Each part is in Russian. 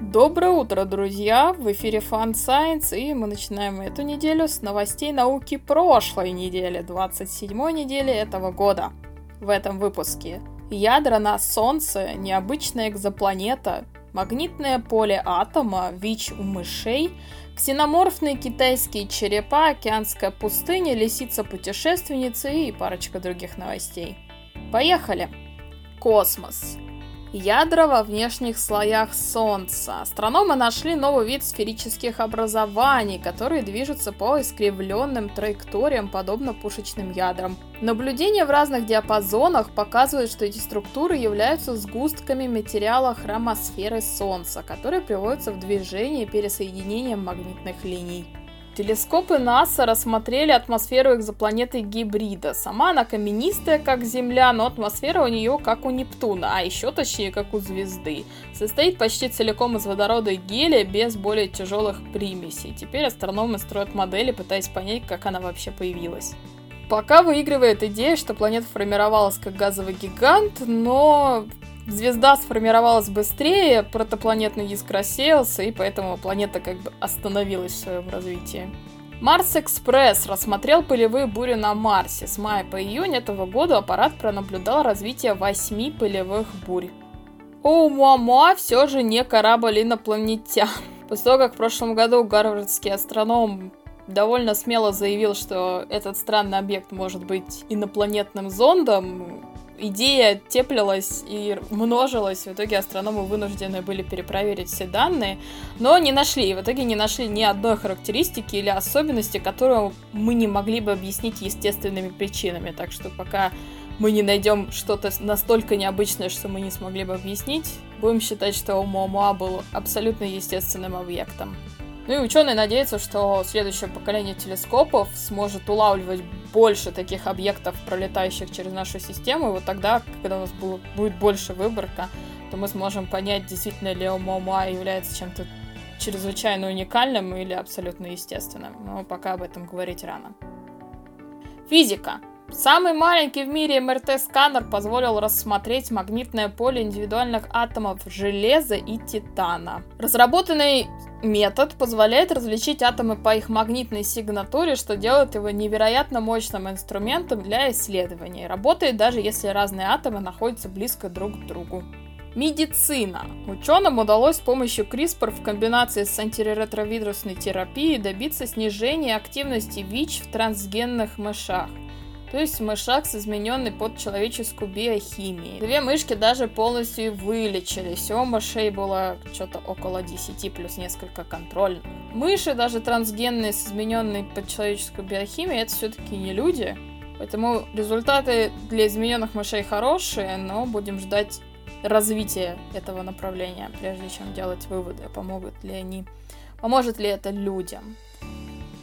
Доброе утро, друзья! В эфире Fun Science, и мы начинаем эту неделю с новостей науки прошлой недели, 27 недели этого года. В этом выпуске ядра на Солнце, необычная экзопланета, магнитное поле атома, ВИЧ у мышей, ксеноморфные китайские черепа, океанская пустыня, лисица-путешественница и парочка других новостей. Поехали! Космос. Ядра во внешних слоях Солнца. Астрономы нашли новый вид сферических образований, которые движутся по искривленным траекториям, подобно пушечным ядрам. Наблюдения в разных диапазонах показывают, что эти структуры являются сгустками материала хромосферы Солнца, которые приводятся в движение пересоединением магнитных линий. Телескопы НАСА рассмотрели атмосферу экзопланеты Гибрида. Сама она каменистая, как Земля, но атмосфера у нее как у Нептуна, а еще точнее, как у звезды. Состоит почти целиком из водорода и гелия, без более тяжелых примесей. Теперь астрономы строят модели, пытаясь понять, как она вообще появилась. Пока выигрывает идея, что планета формировалась как газовый гигант, но звезда сформировалась быстрее, протопланетный диск рассеялся, и поэтому планета как бы остановилась в своем развитии. Марс Экспресс рассмотрел пылевые бури на Марсе. С мая по июнь этого года аппарат пронаблюдал развитие восьми пылевых бурь. Оумуамуа все же не корабль инопланетян. После того, как в прошлом году гарвардский астроном довольно смело заявил, что этот странный объект может быть инопланетным зондом, идея теплилась и множилась. В итоге астрономы вынуждены были перепроверить все данные, но не нашли. И в итоге не нашли ни одной характеристики или особенности, которую мы не могли бы объяснить естественными причинами. Так что пока мы не найдем что-то настолько необычное, что мы не смогли бы объяснить, будем считать, что Оumuamua был абсолютно естественным объектом. Ну и ученые надеются, что следующее поколение телескопов сможет улавливать больше таких объектов, пролетающих через нашу систему, и вот тогда, когда у нас будет больше выборка, то мы сможем понять, действительно ли Оumuamua является чем-то чрезвычайно уникальным или абсолютно естественным. Но пока об этом говорить рано. Физика. Самый маленький в мире МРТ-сканер позволил рассмотреть магнитное поле индивидуальных атомов железа и титана. Разработанный метод позволяет различить атомы по их магнитной сигнатуре, что делает его невероятно мощным инструментом для исследований. Работает даже если разные атомы находятся близко друг к другу. Медицина. Ученым удалось с помощью CRISPR в комбинации с антиретровирусной терапией добиться снижения активности ВИЧ в трансгенных мышах то есть мышак с измененной под человеческую биохимией. Две мышки даже полностью вылечились, всего мышей было что-то около 10 плюс несколько контрольных. Мыши, даже трансгенные с измененной под человеческую биохимией, это все-таки не люди, поэтому результаты для измененных мышей хорошие, но будем ждать развития этого направления, прежде чем делать выводы, помогут ли они, поможет ли это людям.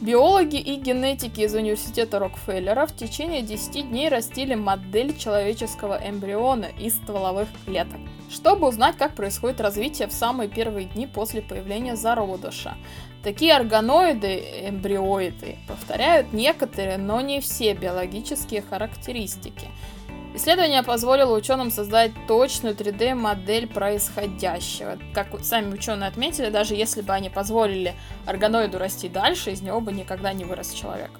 Биологи и генетики из университета Рокфеллера в течение 10 дней растили модель человеческого эмбриона из стволовых клеток, чтобы узнать, как происходит развитие в самые первые дни после появления зародыша. Такие органоиды, эмбриоиды, повторяют некоторые, но не все биологические характеристики – Исследование позволило ученым создать точную 3D-модель происходящего. Как сами ученые отметили, даже если бы они позволили органоиду расти дальше, из него бы никогда не вырос человек.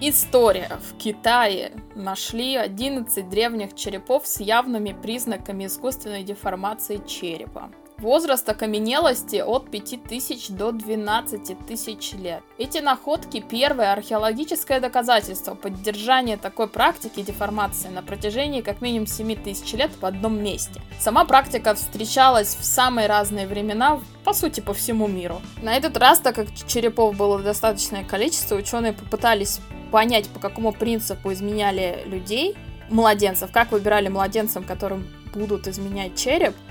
История. В Китае нашли 11 древних черепов с явными признаками искусственной деформации черепа. Возраст окаменелости от 5000 до 12 тысяч лет. Эти находки – первое археологическое доказательство поддержания такой практики деформации на протяжении как минимум 7 тысяч лет в одном месте. Сама практика встречалась в самые разные времена, по сути, по всему миру. На этот раз, так как черепов было достаточное количество, ученые попытались понять, по какому принципу изменяли людей, младенцев, как выбирали младенцам, которым будут изменять череп –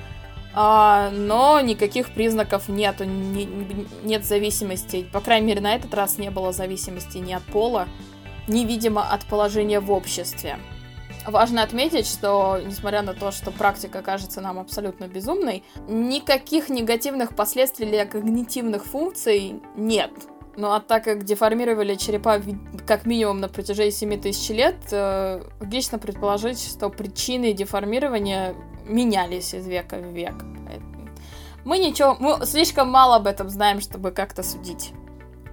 а, но никаких признаков нету, не, нет зависимости. По крайней мере, на этот раз не было зависимости ни от пола, ни, видимо, от положения в обществе. Важно отметить, что, несмотря на то, что практика кажется нам абсолютно безумной, никаких негативных последствий для когнитивных функций нет. Ну а так как деформировали черепа как минимум на протяжении 7 тысяч лет, э, логично предположить, что причины деформирования менялись из века в век. Мы ничего, мы слишком мало об этом знаем, чтобы как-то судить.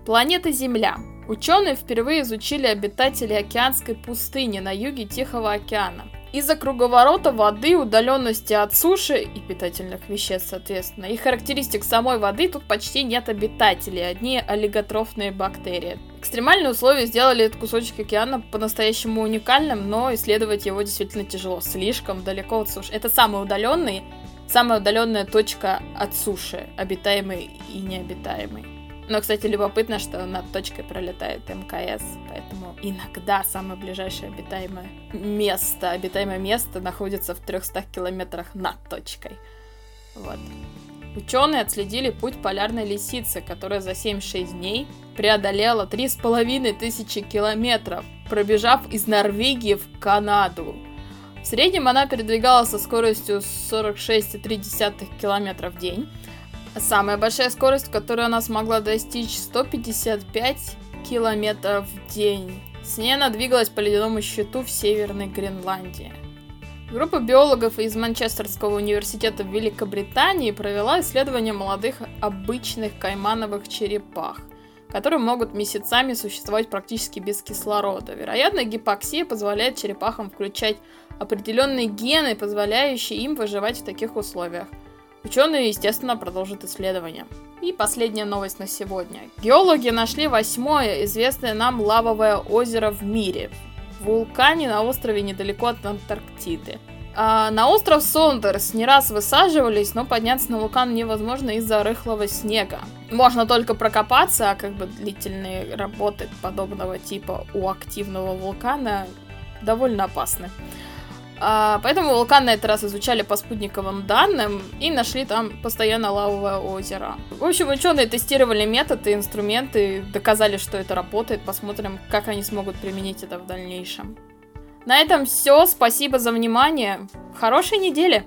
Планета Земля. Ученые впервые изучили обитателей океанской пустыни на юге Тихого океана. Из-за круговорота воды, удаленности от суши и питательных веществ, соответственно, и характеристик самой воды тут почти нет обитателей, одни олиготрофные бактерии. Экстремальные условия сделали этот кусочек океана по-настоящему уникальным, но исследовать его действительно тяжело, слишком далеко от суши. Это самый удаленный, самая удаленная точка от суши, обитаемый и необитаемый. Но, кстати, любопытно, что над точкой пролетает МКС, поэтому иногда самое ближайшее обитаемое место, обитаемое место находится в 300 километрах над точкой. Вот. Ученые отследили путь полярной лисицы, которая за 76 дней преодолела 3,5 тысячи километров, пробежав из Норвегии в Канаду. В среднем она передвигалась со скоростью 46,3 км в день, Самая большая скорость, которую она смогла достичь, 155 километров в день. С ней она двигалась по ледяному щиту в Северной Гренландии. Группа биологов из Манчестерского университета в Великобритании провела исследование молодых обычных каймановых черепах, которые могут месяцами существовать практически без кислорода. Вероятно, гипоксия позволяет черепахам включать определенные гены, позволяющие им выживать в таких условиях – Ученые, естественно, продолжат исследования. И последняя новость на сегодня. Геологи нашли восьмое известное нам лавовое озеро в мире. В вулкане на острове недалеко от Антарктиды. А на остров Сондерс не раз высаживались, но подняться на вулкан невозможно из-за рыхлого снега. Можно только прокопаться, а как бы длительные работы подобного типа у активного вулкана довольно опасны. А, поэтому вулкан на этот раз изучали по спутниковым данным и нашли там постоянно лавовое озеро. В общем, ученые тестировали методы, инструменты, доказали, что это работает. Посмотрим, как они смогут применить это в дальнейшем. На этом все. Спасибо за внимание. Хорошей недели!